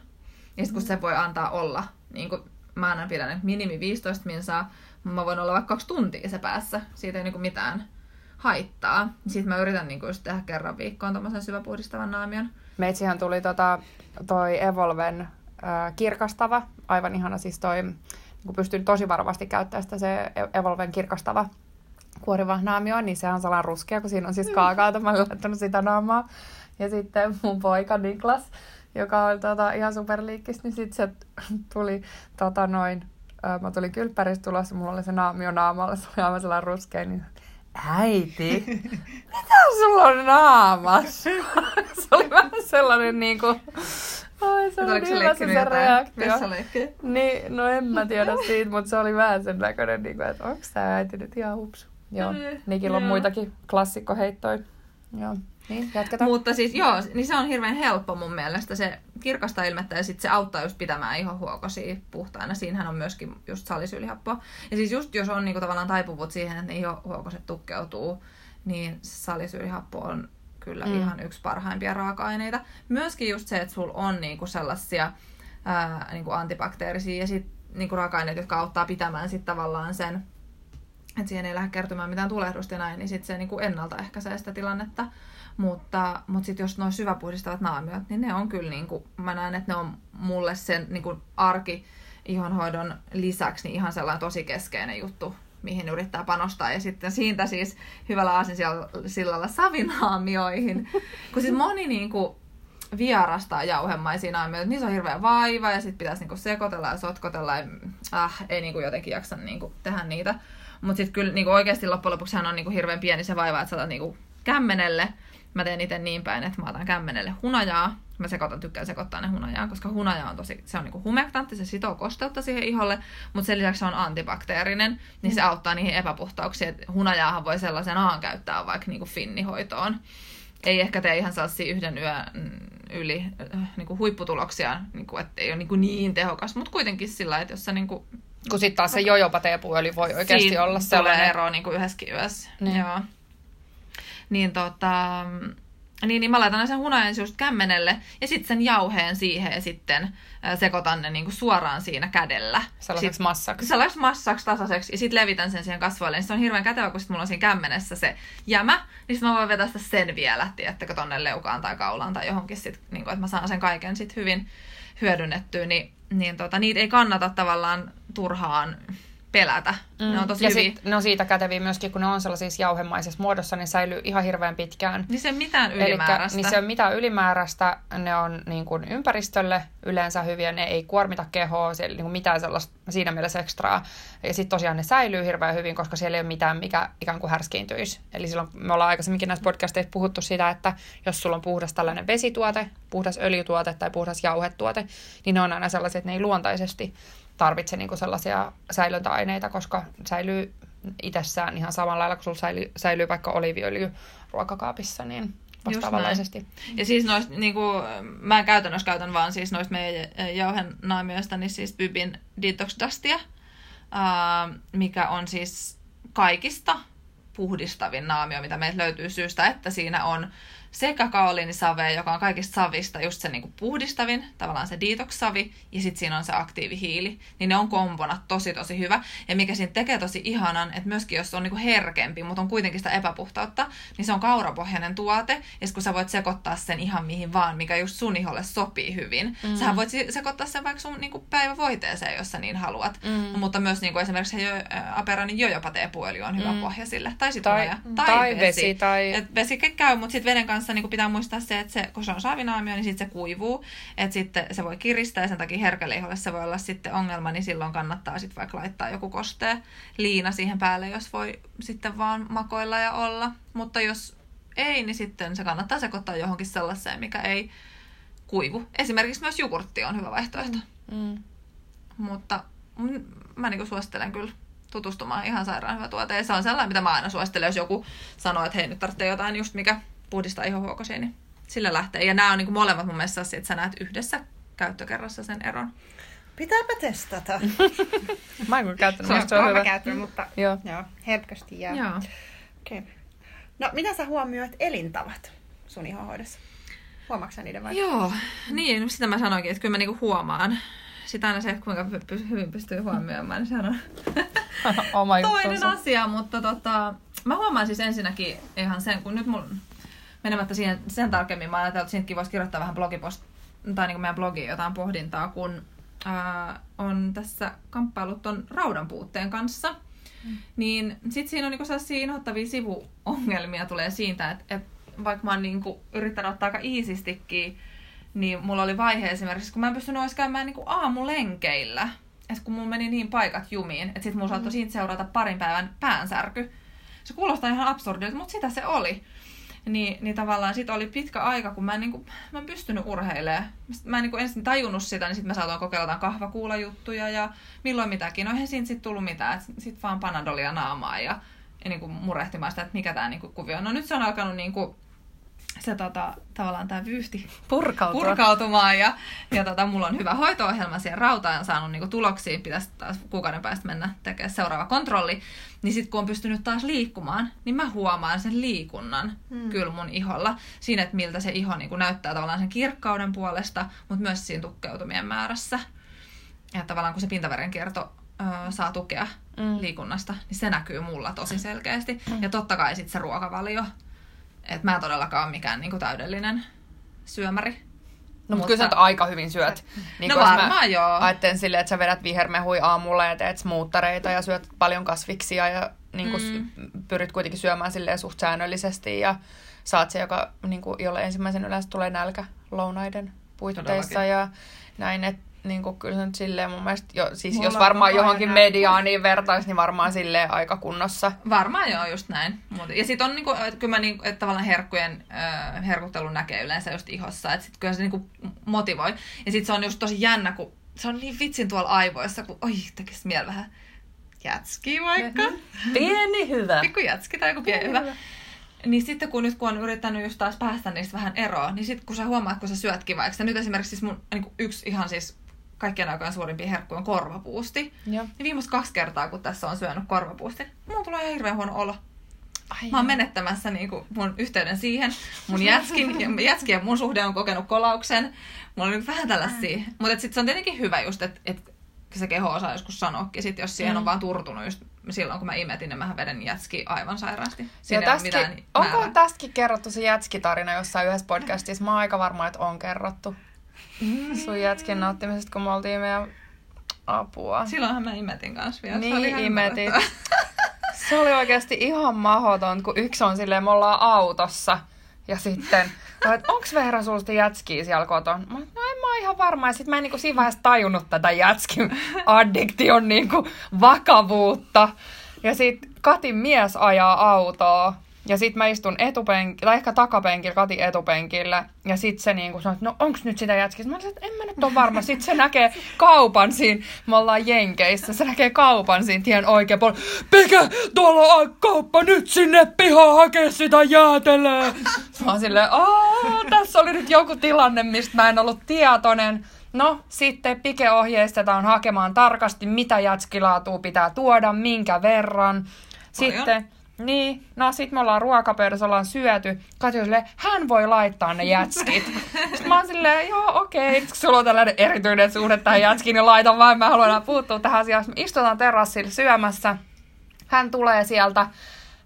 Ja sit kun se voi antaa olla, niin kuin mä aina pidän, että minimi 15 minsaa, mä voin olla vaikka kaksi tuntia se päässä, siitä ei niinku mitään haittaa. Sitten mä yritän niinku just tehdä kerran viikkoon tommosen syväpuhdistavan naamion. Meitsihän tuli tota, toi Evolven äh, kirkastava. Aivan ihana siis toi, kun pystyy tosi varovasti käyttämään sitä se E- Evolven kirkastava kuoriva naamio, niin se on sellainen ruskea, kun siinä on siis kaakaota. Mä olen laittanut sitä naamaa. Ja sitten mun poika Niklas, joka on tota, ihan superliikkis, niin sitten se tuli tota noin, äh, mä tulin kylppäristä tulossa, mulla oli se naamio naamalla, se oli aivan sellainen ruskea, niin äiti, mitä sulla on naamassa? se oli vähän sellainen niinku, ai se oli niin se hyvä se, se reaktio. Niin, no en mä tiedä siitä, mutta se oli vähän sen näköinen, niin kuin, että onko tämä äiti nyt ihan hupsu. Joo, Niin, Nikillä on muitakin klassikkoheittoja. Joo, niin jatketaan. Mutta siis joo, niin se on hirveän helppo mun mielestä. Se kirkasta ilmettä ja sitten se auttaa just pitämään ihohuokosia puhtaana. Siinähän on myöskin just salisyylihappoa. Ja siis just jos on niinku tavallaan taipuvuus siihen, että ne ihohuokoset tukkeutuu, niin se salisyylihappo on kyllä Mm. ihan yksi parhaimpia raaka-aineita. Myöskin just se, että sulla on niinku sellaisia ää, niinku antibakteerisia ja sit niinku raaka-aineita, jotka auttaa pitämään sit tavallaan sen että siihen ei lähde kertymään mitään tulehdusta ja näin, niin sitten se niinku ennaltaehkäisee sitä tilannetta. Mutta, mutta sitten jos nuo syväpuhdistavat naamiot, niin ne on kyllä, niinku, mä näen, että ne on mulle sen niinku arki ihonhoidon lisäksi niin ihan sellainen tosi keskeinen juttu, mihin yrittää panostaa. Ja sitten siitä siis hyvällä aasinsillalla savinaamioihin. Kun siis moni niinku vierastaa jauhemaisia naamioita, niissä on hirveä vaiva ja sitten pitäisi niinku sekoitella ja sotkotella ja äh, ei niinku jotenkin jaksa niinku tehdä niitä. Mutta sitten kyllä niinku oikeasti loppujen lopuksi on niinku hirveän pieni se vaiva, että sä otat niinku kämmenelle. Mä teen itse niin päin, että mä otan kämmenelle hunajaa. Mä sekoitan, tykkään sekoittaa ne hunajaa, koska hunaja on tosi, se on niinku humektantti, se sitoo kosteutta siihen iholle, mutta sen lisäksi se on antibakteerinen, niin se auttaa niihin epäpuhtauksiin. Et hunajaahan voi sellaisenaan käyttää vaikka niinku finnihoitoon. Ei ehkä tee ihan sellaisia yhden yön mm, yli äh, niinku huipputuloksia, niinku, että ei ole niinku niin tehokas, mutta kuitenkin sillä että jos sä niinku Kun sitten taas se jojopa teepuöljy voi oikeasti Siinä olla sellainen. ero niin kuin yhdessäkin yössä. Niin. Niin. Joo. Niin, tota, niin, niin mä laitan sen hunajan just kämmenelle ja sitten sen jauheen siihen ja sitten sekoitan ne niin kuin suoraan siinä kädellä. Sellaiseksi Sit- massaksi. Sellaiseksi massaksi tasaiseksi ja sitten levitän sen siihen kasvoille. Niin se on hirveän kätevä, kun sit mulla on siinä kämmenessä se jämä, niin sitten mä voin vetästä sen vielä, tiedättekö, tonne leukaan tai kaulaan tai johonkin sit, niin kuin, että mä saan sen kaiken sit hyvin hyödynnettyä, niin, niin tota, niitä ei kannata tavallaan turhaan pelätä. Mm. Ne on tosi ja hyviä. sit, ne on siitä käteviä myöskin, kun ne on sellaisissa jauhemaisessa muodossa, niin säilyy ihan hirveän pitkään. Niin se ei mitään Elikkä, ylimääräistä. niin se on mitään ylimääräistä, ne on niin kuin ympäristölle yleensä hyviä, ne ei kuormita kehoa, siellä niin kuin mitään sellaista siinä mielessä ekstraa. Ja sitten tosiaan ne säilyy hirveän hyvin, koska siellä ei ole mitään, mikä ikään kuin härskiintyisi. Eli silloin me ollaan aikaisemminkin näissä podcasteissa puhuttu sitä, että jos sulla on puhdas tällainen vesituote, puhdas öljytuote tai puhdas jauhetuote, niin ne on aina sellaisia, että ne ei luontaisesti tarvitse niin kuin sellaisia säilöntäaineita, koska säilyy itsessään ihan samalla lailla, kun sulla säilyy, säilyy vaikka oliviöljy ruokakaapissa, niin vastaavanlaisesti. Ja siis noista, niin kuin, mä en käytännössä käytän vaan siis noista meidän jauhennaamioista, niin siis Bybin Detox Dustia, mikä on siis kaikista puhdistavin naamio, mitä meiltä löytyy syystä, että siinä on sekä kaoliinisave, joka on kaikista savista just se niinku puhdistavin, tavallaan se detox-savi, ja sitten siinä on se aktiivihiili. Niin ne on kombona tosi tosi hyvä. Ja mikä siinä tekee tosi ihanan, että myöskin jos on niinku herkempi, mutta on kuitenkin sitä epäpuhtautta, niin se on kaurapohjainen tuote, ja kun sä voit sekoittaa sen ihan mihin vaan, mikä just sun iholle sopii hyvin. Mm. Sähän voit sekoittaa sen vaikka sun niinku päivävoiteeseen, jos sä niin haluat. Mm. Mutta myös niinku esimerkiksi jo, Aperanin jojopateepuoli on hyvä mm. pohja sille. Tai, sit Tai- tai, tai vesi, tai- Et vesi käy, mutta sitten veden kanssa niin pitää muistaa se, että se, kun se on saavinaamio, niin sitten se kuivuu. Että sitten se voi kiristää ja sen takia herkälle iholle se voi olla sitten ongelma, niin silloin kannattaa sitten vaikka laittaa joku kostee liina siihen päälle, jos voi sitten vaan makoilla ja olla. Mutta jos ei, niin sitten se kannattaa sekoittaa johonkin sellaiseen, mikä ei kuivu. Esimerkiksi myös jogurtti on hyvä vaihtoehto. Mm. Mutta mä niin suosittelen kyllä tutustumaan ihan sairaan hyvä tuote. Ja se on sellainen, mitä mä aina suosittelen, jos joku sanoo, että hei nyt tarvitsee jotain just mikä puhdistaa ihohuokosia, niin sillä lähtee. Ja nämä on niin molemmat mun mielestä että sä näet yhdessä käyttökerrassa sen eron. Pitääpä testata. Mä en käyttänyt, Se se on hyvä. käyttänyt, mutta Joo. joo, herkästi jää. Joo. Okay. No, mitä sä huomioit elintavat sun ihohoidossa? Huomaatko sä niiden vai? Joo, niin sitä mä sanoinkin, että kyllä mä niinku huomaan. Sitä aina se, että kuinka hyvin pystyy huomioimaan, niin sehän on Oma toinen juttunsa. asia, mutta tota, mä huomaan siis ensinnäkin ihan sen, kun nyt mun menemättä siihen sen tarkemmin, mä ajattelin, että siitäkin voisi kirjoittaa vähän blogipost, tai niin kuin meidän blogiin jotain pohdintaa, kun ää, on tässä kamppailut ton raudan puutteen kanssa. Mm. Niin sit siinä on niinku sellaisia inhottavia sivuongelmia tulee siitä, että, että vaikka mä oon niinku yrittänyt ottaa aika iisistikin, niin mulla oli vaihe esimerkiksi, kun mä en pystynyt edes käymään niinku aamulenkeillä. että kun mulla meni niin paikat jumiin, että sit mulla saattoi siitä seurata parin päivän päänsärky. Se kuulostaa ihan absurdilta, mutta sitä se oli. Niin, niin tavallaan sit oli pitkä aika, kun mä en, niinku, mä en pystynyt urheilemaan. Mä en niinku ensin tajunnut sitä, niin sit mä saatoin kokeilla kahvakuulajuttuja ja milloin mitäkin. No eihän siinä sit tullut mitään, et sit vaan panadolia naamaa ja, ja niinku murehtimaan sitä, että mikä tää niinku kuvio on. No nyt se on alkanut niinku, se tota, tavallaan tämä vyyhti Purkautua. purkautumaan ja, ja tota, mulla on hyvä hoito-ohjelma siihen rautaan saanut niinku tuloksia, pitäisi taas kuukauden päästä mennä tekemään seuraava kontrolli, niin sitten kun on pystynyt taas liikkumaan, niin mä huomaan sen liikunnan hmm. kyllä mun iholla. Siinä, että miltä se iho niinku näyttää tavallaan sen kirkkauden puolesta, mutta myös siinä tukkeutumien määrässä. Ja tavallaan kun se pintaverenkierto ö, saa tukea mm. liikunnasta, niin se näkyy mulla tosi selkeästi. Mm. Ja totta kai sitten se ruokavalio. Että mä en todellakaan ole mikään niinku täydellinen syömäri. No, mutta kyllä sä aika hyvin syöt. Niin No varmaan mä joo. Ajattelen silleen, että sä vedät vihermehui aamulla ja teet smoottereita ja syöt paljon kasviksia ja niin Mm. pyrit kuitenkin syömään silleen suht säännöllisesti ja saat se, joka, niin kun, jolle ensimmäisen yleensä tulee nälkä lounaiden puitteissa Todellakin. ja näin, että niin kuin kyllä se nyt silleen mun mielestä, jo, siis Mulla jos varmaan johonkin ajan mediaaniin vertaisi, niin varmaan silleen aika kunnossa. Varmaan joo, just näin. Ja sitten on niinku, että kyllä mä niinku, että tavallaan herkkujen äh, herkuttelu näkee yleensä just ihossa, että sit kyllä se niinku motivoi. Ja sitten se on just tosi jännä, kun se on niin vitsin tuolla aivoissa, kun oi, tekisi mieli vähän jätskiä vaikka. Pieni hyvä. Pikku jätski tai joku pieni hyvä. Niin sitten kun nyt kun on yrittänyt just taas päästä niistä vähän eroon, niin sitten kun sä huomaat, kun sä syöt kivaiksi, ja nyt esimerkiksi siis mun niin yksi ihan siis kaikkien aikojen suurimpia herkkuja on korvapuusti. Joo. Ja viimeiset kaksi kertaa, kun tässä on syönyt korvapuusti, mulla tulee ihan hirveän huono olo. Ai Mä oon menettämässä niinku mun yhteyden siihen. Mun jätskin, ja jätski ja mun suhde on kokenut kolauksen. Mulla on nyt vähän tällaisia. Mutta sitten se on tietenkin hyvä just, että et se keho osaa joskus sanoakin, sit jos siihen on Mm. vaan turtunut just silloin, kun mä imetin, niin mähän veden jätski aivan sairaasti. Siinä tästäkin, onko tästäkin kerrottu se jätskitarina jossain yhdessä podcastissa? Mä oon aika varma, että on kerrottu. Mm. Sun jätskin nauttimisesta, kun me oltiin meidän Apua. Silloinhan mä imetin kanssa vielä. Se Niin oli ihan imetit. Se oli oikeasti ihan mahdoton, kun yksi on silleen, me ollaan autossa. Ja sitten, että onks Veera sulla jätskiä siellä kotona? Mä, no en mä ole ihan varma. Ja sitten mä en niinku siinä vaiheessa tajunnut tätä jätskin addiktion niinku vakavuutta. Ja sitten Katin mies ajaa autoa. Ja sitten mä istun etupenkillä, tai ehkä takapenkillä, Katin etupenkillä. Ja sitten se niinku sanoo, että no onks nyt sitä jätskiä? Mä sanoin, että en mä nyt ole varma. Sitten se näkee kaupan siinä, me ollaan Jenkeissä, se näkee kaupan siinä tien oikein puolella. Mikä tuolla on kauppa nyt sinne pihaan hakee sitä jäätelöä? Mä oon silleen, tässä oli nyt joku tilanne, mistä mä en ollut tietoinen. No, sitten Pike ohjeistetaan hakemaan tarkasti, mitä jätskilaatua pitää tuoda, minkä verran. Sitten, niin, no sit me ollaan ruokapöydässä, ollaan syöty. Katso silleen, hän voi laittaa ne jätskit. Sitten mä oon silleen, joo okei, okay. sulla on tällainen erityinen suhde tähän jätskiin, niin laitan vain, mä haluan puuttua tähän asiaan. Me istutaan terassilla syömässä. Hän tulee sieltä.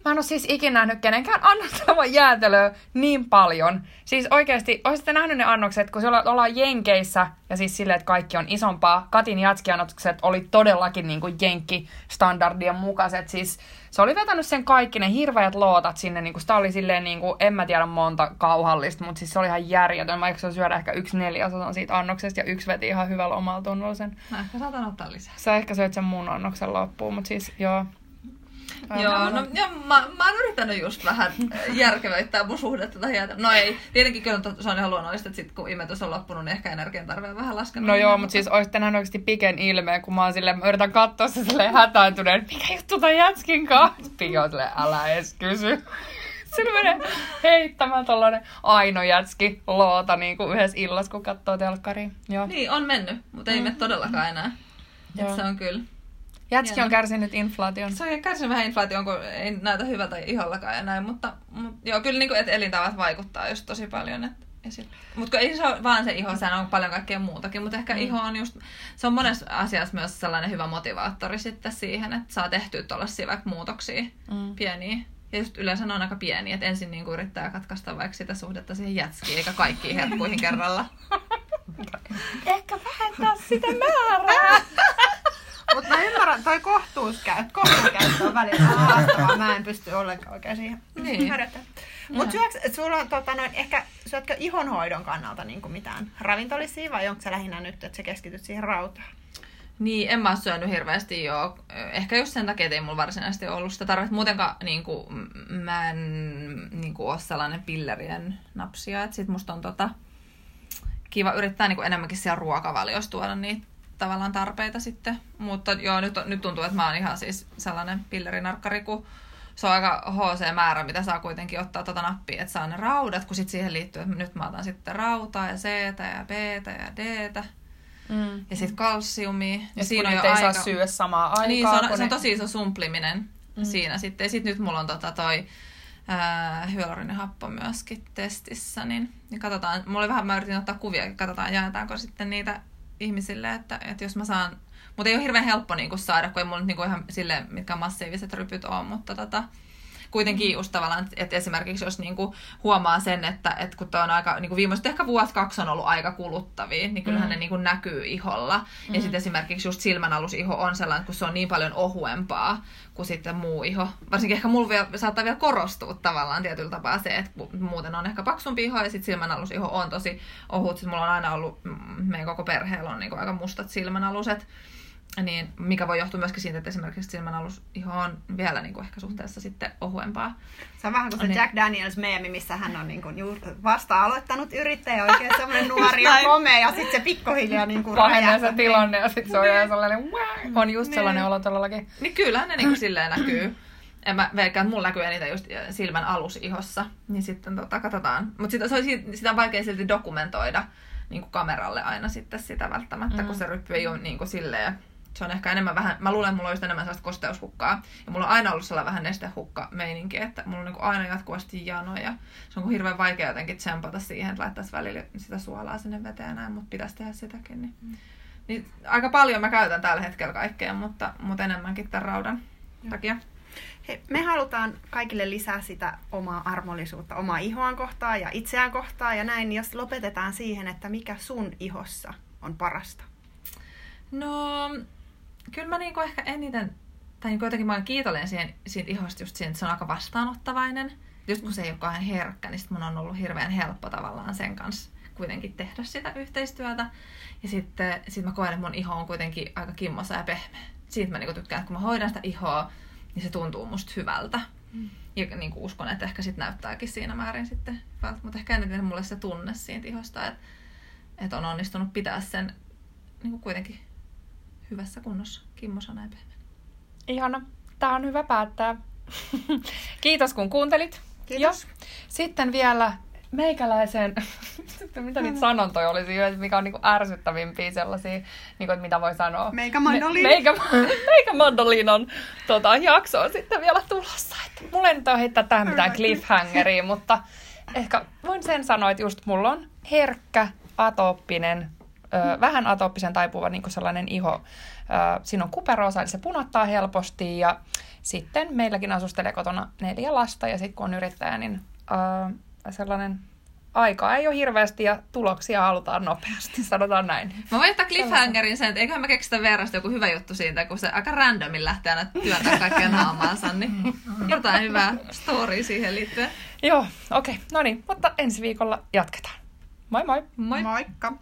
Mä en ole siis ikinä nähnyt kenenkään annettavan jäätelöä niin paljon. Siis oikeasti, olisitte nähnyt ne annokset, kun siellä ollaan Jenkeissä, ja siis silleen, että kaikki on isompaa. Katin jatskiannokset oli todellakin niin kuin Jenkki-standardien mukaiset. Siis se oli vetänyt sen kaikki ne hirveät lootat sinne, niin kuin sitä oli silleen, niin kuin, en mä tiedä monta kauhallista, mutta siis se oli ihan järjetön. Mä eikö syödä ehkä yksi neljäsosan siitä annoksesta, ja yksi veti ihan hyvällä omalla tunnolla sen. Mä ehkä saatan ottaa lisää. Sä ehkä söit sen mun annoksen loppuun, mutta siis joo. Joo, no ja mä, mä oon yrittänyt just vähän järkevöittää mun suhdetta jäätä. No ei, tietenkin kyllä to- se on ihan luonnollista, että sit kun imetys on loppunut, niin ehkä energian tarve on vähän laskenut. No joo, mutta siis olisit nähnyt oikeasti piken ilmeen, kun mä oon silleen, mä yritän katsoa se silleen hätääntuneen, että mikä juttu ton jätskin kanssa? Pike on silleen, älä edes kysy. Sillä menee heittämään tollanen Aino jätski loota niin kuin yhdessä illassa, kun katsoo telkkaria. Joo. Niin, on mennyt, mutta ei mm. mene todellakaan enää. Et se on kyllä. Jätski on kärsinyt inflaation. Se on kärsinyt vähän inflaation, kun ei näytä hyvältä ihollakaan ja näin, mutta, mutta joo, kyllä niin kuin, että elintavat vaikuttaa just tosi paljon. Että mutta ei se ole vaan se iho, sehän on paljon kaikkea muutakin, mutta ehkä mm. iho on just, se on monessa asiassa myös sellainen hyvä motivaattori sitten siihen, että saa tehtyä tuollaisia vaikka muutoksia Mm. pieniä. Ja just yleensä ne on aika pieniä, että ensin niin kuin yrittää katkaista vaikka sitä suhdetta siihen jätskiin, eikä kaikkiin herkkuihin kerralla. Ehkä vähentää sitä määrää. Mutta mä ymmärrän, toi kohtuuskäyttö, kohtuuskäyttö on välillä haastavaa. Mä en pysty ollenkaan oikein siihen Niin. harjoittamaan. Mutta syöks, sulla on tota, noin, ehkä, syötkö ihonhoidon kannalta niin mitään ravintolisia vai onko se lähinnä nyt, että sä keskityt siihen rautaan? Niin, en mä oo syönyt hirveästi joo. Ehkä just sen takia, että ei mulla varsinaisesti ollut sitä tarvetta. Muutenkaan niin kuin, mä en niin kuin, ole sellainen pillerien napsia. Että sit musta on tota, kiva yrittää niin kuin, enemmänkin siellä ruokavaliossa tuoda niitä tavallaan tarpeita sitten. Mutta joo, nyt, nyt tuntuu, että mä oon ihan siis sellainen pillerinarkkari, kun se on aika HC-määrä, mitä saa kuitenkin ottaa tota nappia, että saa ne raudat, kun sit siihen liittyy, että nyt mä otan sitten rautaa ja C ja B ja D Mm. ja sitten kalsiumia. Ja siinä on ei saa syödä samaan aikaan. Niin, se on, se on tosi iso sumpliminen mm. siinä sitten. Ja sitten nyt mulla on tota toi hyaluronihappo myöskin testissä, niin, niin katsotaan. Mulla oli vähän, mä yritin ottaa kuvia, katsotaan jaetaanko sitten niitä ihmisille, että, että jos mä saan, mutta ei ole hirveän helppo niin saada, kun ei mulla nyt niin ihan sille, mitkä massiiviset rypyt on, mutta tota, kuitenkin just tavallaan, että esimerkiksi jos niinku huomaa sen, että, että kun on aika, niinku viimeiset ehkä vuosi kaksi on ollut aika kuluttavia, niin kyllähän Mm. ne niinku näkyy iholla. Ja sitten esimerkiksi just silmänalusiho on sellainen, kun se on niin paljon ohuempaa kuin sitten muu iho. Varsinkin ehkä mulla vielä, saattaa vielä korostua tavallaan tietyllä tapaa se, että muuten on ehkä paksumpi iho ja sitten silmänalusiho on tosi ohut. Siis mulla on aina ollut, mm, meidän koko perheellä on niinku aika mustat silmänaluset. Niin, mikä voi johtua myöskin siitä, että esimerkiksi silmänalusiho on vielä niin kuin ehkä suhteessa sitten ohuempaa. Se on vähän kuin se Niin. Jack Daniels meemi, missä hän on niin kuin juuri vasta aloittanut yrittäjä, oikein semmoinen nuori ja komea, ja sitten se pikkuhiljaa niin kuin pahenee se tilanne ja sitten se on ihan sellainen, "Wah!" on just Niin. sellainen olo todellakin. Niin kyllähän ne niinku silleen näkyy. En mä veikkaan, että mulla näkyy eniten just silmän alusihossa. Niin sitten tota, katsotaan. Mutta sitä, se on, si- sitä on vaikea silti dokumentoida niin kuin kameralle aina sitten sitä välttämättä, mm. kun se ryppy ei ole niin kuin silleen. Se on ehkä enemmän vähän, mä luulen, että mulla on just enemmän sellaista kosteushukkaa. Ja mulla on aina ollut sellainen vähän nestehukka meininki, että mulla on niin kuin aina jatkuvasti jano. Ja se on kuin hirveän vaikea jotenkin tsempata siihen, että laittaisi välillä sitä suolaa sinne veteen ja näin, mutta pitäisi tehdä sitäkin. Niin. Niin aika paljon mä käytän tällä hetkellä kaikkea, mutta, mutta enemmänkin tämän raudan takia. Hei, me halutaan kaikille lisää sitä omaa armollisuutta, omaa ihoaan kohtaan ja itseään kohtaan ja näin, jos lopetetaan siihen, että mikä sun ihossa on parasta. No, kyllä mä niinku ehkä eniten, tai niinku jotenkin mä olen kiitollinen siihen, siitä ihosta just siihen, että se on aika vastaanottavainen. Just kun se ei ole kauhean herkkä, niin sit mun on ollut hirveän helppo tavallaan sen kanssa kuitenkin tehdä sitä yhteistyötä. Ja sitten sit mä koen, että mun iho on kuitenkin aika kimmosa ja pehmeä. Siitä mä niinku tykkään, että kun mä hoidan sitä ihoa, niin se tuntuu musta hyvältä. Mm. Ja niin kuin uskon, että ehkä sit näyttääkin siinä määrin sitten hyvältä. Mutta ehkä eniten mulle se tunne siitä ihosta, että, että on onnistunut pitää sen niin kuin kuitenkin hyvässä kunnossa, kimmosana ja pehmeä. Ihana. Tämä on hyvä päättää. Kiitos kun kuuntelit. Kiitos. Ja sitten vielä meikäläisen, mitä niitä sanontoja olisi, mikä on niinku ärsyttävimpiä sellaisia, niinku, että mitä voi sanoa. Meikä mandoliin. Me, meikä, meikä mandoliinon tota, on sitten vielä tulossa. Että mulla ei nyt ole heittää tähän mitään cliffhangeria, mutta ehkä voin sen sanoa, että just mulla on herkkä, atooppinen, ö, vähän atooppisen taipuva niin sellainen iho. Ö, siinä on kuperoosa, eli se punottaa helposti ja sitten meilläkin asustelee kotona neljä lasta ja sitten kun on yrittäjä, niin ö, sellainen aikaa ei ole hirveästi ja tuloksia halutaan nopeasti, sanotaan näin. Mä voin jättää cliffhangerin sen, että eiköhän mä keksitä verrasta joku hyvä juttu siitä, kun se aika randomin lähtee aina työntää kaikkea naamaansa, niin jotain hyvää story siihen liittyen. Joo, okei, okay. no niin, mutta ensi viikolla jatketaan. Moi moi! Moi! Moikka!